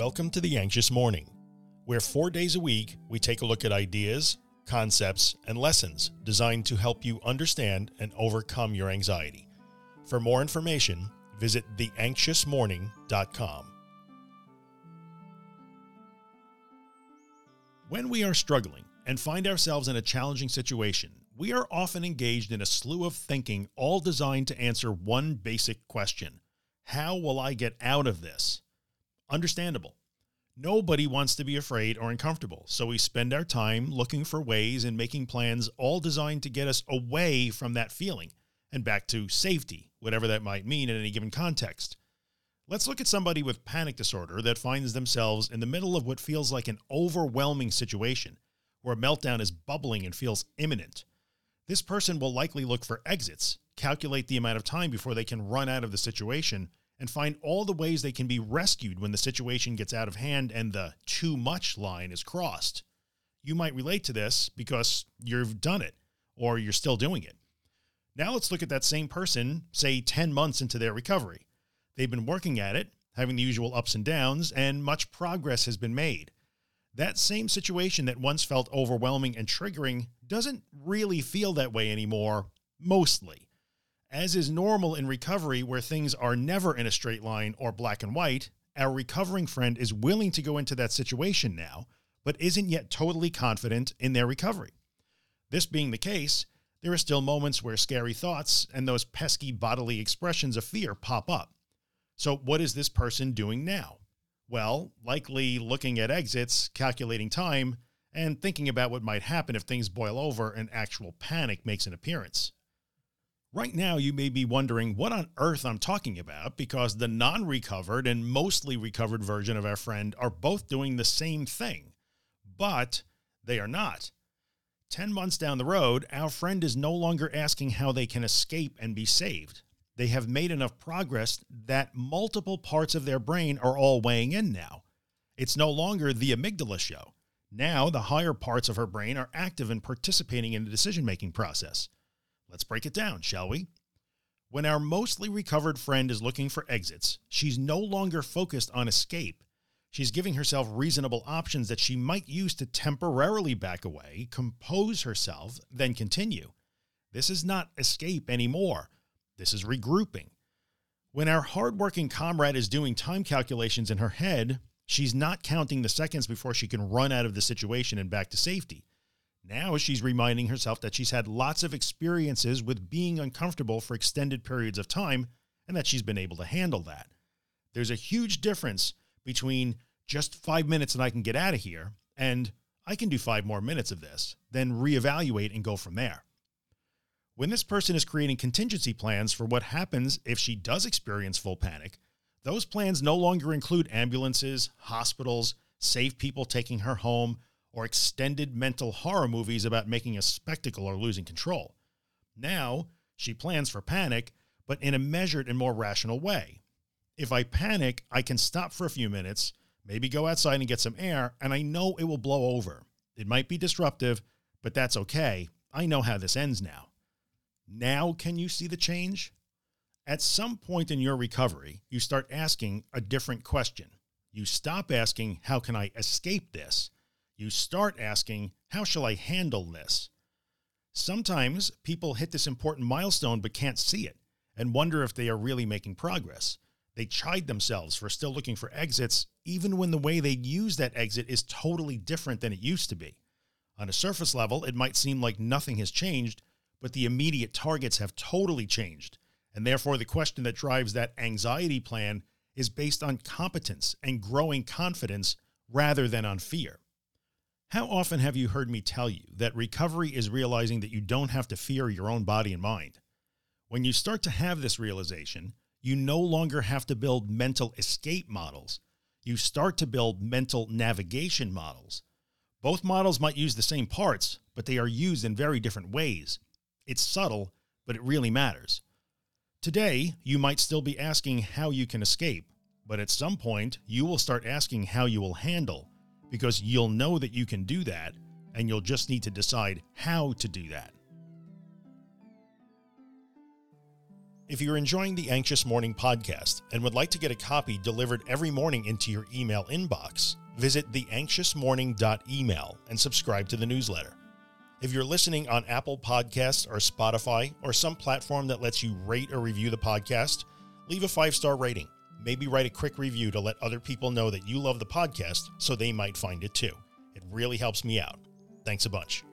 Welcome to the Anxious Morning, where four days a week we take a look at ideas, concepts, and lessons designed to help you understand and overcome your anxiety. For more information, visit theanxiousmorning.com. When we are struggling and find ourselves in a challenging situation, we are often engaged in a slew of thinking all designed to answer one basic question. How will I get out of this? Understandable. Nobody wants to be afraid or uncomfortable, so we spend our time looking for ways and making plans all designed to get us away from that feeling and back to safety, whatever that might mean in any given context. Let's look at somebody with panic disorder that finds themselves in the middle of what feels like an overwhelming situation where a meltdown is bubbling and feels imminent. This person will likely look for exits, calculate the amount of time before they can run out of the situation and find all the ways they can be rescued when the situation gets out of hand and the too much line is crossed. You might relate to this because you've done it or you're still doing it. Now let's look at that same person, say 10 months into their recovery. They've been working at it, having the usual ups and downs, and much progress has been made. That same situation that once felt overwhelming and triggering doesn't really feel that way anymore, mostly. As is normal in recovery where things are never in a straight line or black and white, our recovering friend is willing to go into that situation now, but isn't yet totally confident in their recovery. This being the case, there are still moments where scary thoughts and those pesky bodily expressions of fear pop up. So what is this person doing now? Well, likely looking at exits, calculating time, and thinking about what might happen if things boil over and actual panic makes an appearance. Right now, you may be wondering what on earth I'm talking about because the non-recovered and mostly recovered version of our friend are both doing the same thing, but they are not. 10 months down the road, our friend is no longer asking how they can escape and be saved. They have made enough progress that multiple parts of their brain are all weighing in now. It's no longer the amygdala show. Now the higher parts of her brain are active and participating in the decision-making process. Let's break it down, shall we? When our mostly recovered friend is looking for exits, she's no longer focused on escape. She's giving herself reasonable options that she might use to temporarily back away, compose herself, then continue. This is not escape anymore. This is regrouping. When our hardworking comrade is doing time calculations in her head, she's not counting the seconds before she can run out of the situation and back to safety. Now she's reminding herself that she's had lots of experiences with being uncomfortable for extended periods of time and that she's been able to handle that. There's a huge difference between just five minutes and I can get out of here and I can do five more minutes of this, then reevaluate and go from there. When this person is creating contingency plans for what happens if she does experience full panic, those plans no longer include ambulances, hospitals, safe people taking her home, or extended mental horror movies about making a spectacle or losing control. Now she plans for panic, but in a measured and more rational way. If I panic, I can stop for a few minutes, maybe go outside and get some air, and I know it will blow over. It might be disruptive, but that's okay. I know how this ends now. Now, can you see the change? At some point in your recovery, you start asking a different question. You stop asking, how can I escape this? You start asking, how shall I handle this? Sometimes people hit this important milestone but can't see it and wonder if they are really making progress. They chide themselves for still looking for exits even when the way they use that exit is totally different than it used to be. On a surface level, it might seem like nothing has changed, but the immediate targets have totally changed. And therefore the question that drives that anxiety plan is based on competence and growing confidence rather than on fear. How often have you heard me tell you that recovery is realizing that you don't have to fear your own body and mind? When you start to have this realization, you no longer have to build mental escape models. You start to build mental navigation models. Both models might use the same parts, but they are used in very different ways. It's subtle, but it really matters. Today, you might still be asking how you can escape, but at some point you will start asking how you will handle because you'll know that you can do that and you'll just need to decide how to do that. If you're enjoying the Anxious Morning podcast and would like to get a copy delivered every morning into your email inbox, visit theanxiousmorning.email and subscribe to the newsletter. If you're listening on Apple Podcasts or Spotify or some platform that lets you rate or review the podcast, leave a five star rating. Maybe write a quick review to let other people know that you love the podcast so they might find it too. It really helps me out. Thanks a bunch.